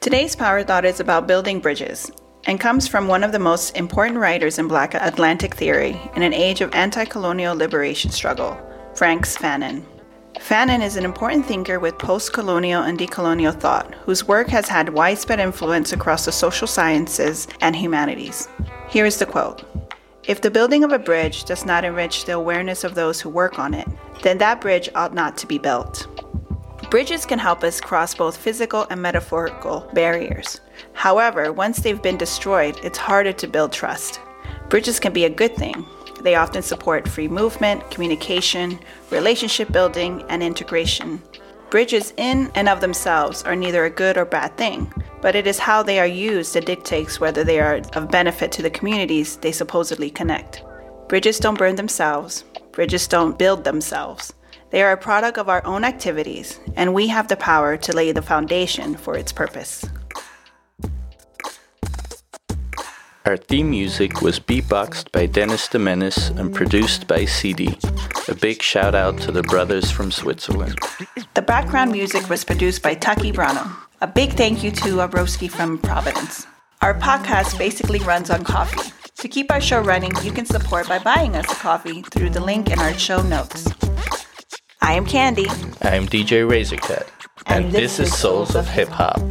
Today's Power Thought is about building bridges and comes from one of the most important writers in Black Atlantic theory in an age of anti colonial liberation struggle, Frantz Fanon. Fanon is an important thinker with post colonial and decolonial thought, whose work has had widespread influence across the social sciences and humanities. Here is the quote If the building of a bridge does not enrich the awareness of those who work on it, then that bridge ought not to be built. Bridges can help us cross both physical and metaphorical barriers. However, once they've been destroyed, it's harder to build trust. Bridges can be a good thing. They often support free movement, communication, relationship building, and integration. Bridges, in and of themselves, are neither a good or bad thing, but it is how they are used that dictates whether they are of benefit to the communities they supposedly connect. Bridges don't burn themselves, bridges don't build themselves. They are a product of our own activities, and we have the power to lay the foundation for its purpose. Our theme music was beatboxed by Dennis de Menace and produced by CD. A big shout out to the brothers from Switzerland. The background music was produced by Taki Brano. A big thank you to Abroski from Providence. Our podcast basically runs on coffee. To keep our show running, you can support by buying us a coffee through the link in our show notes. I am Candy. I am DJ Razorcut, and, and this, this, is Souls of Hip Hop.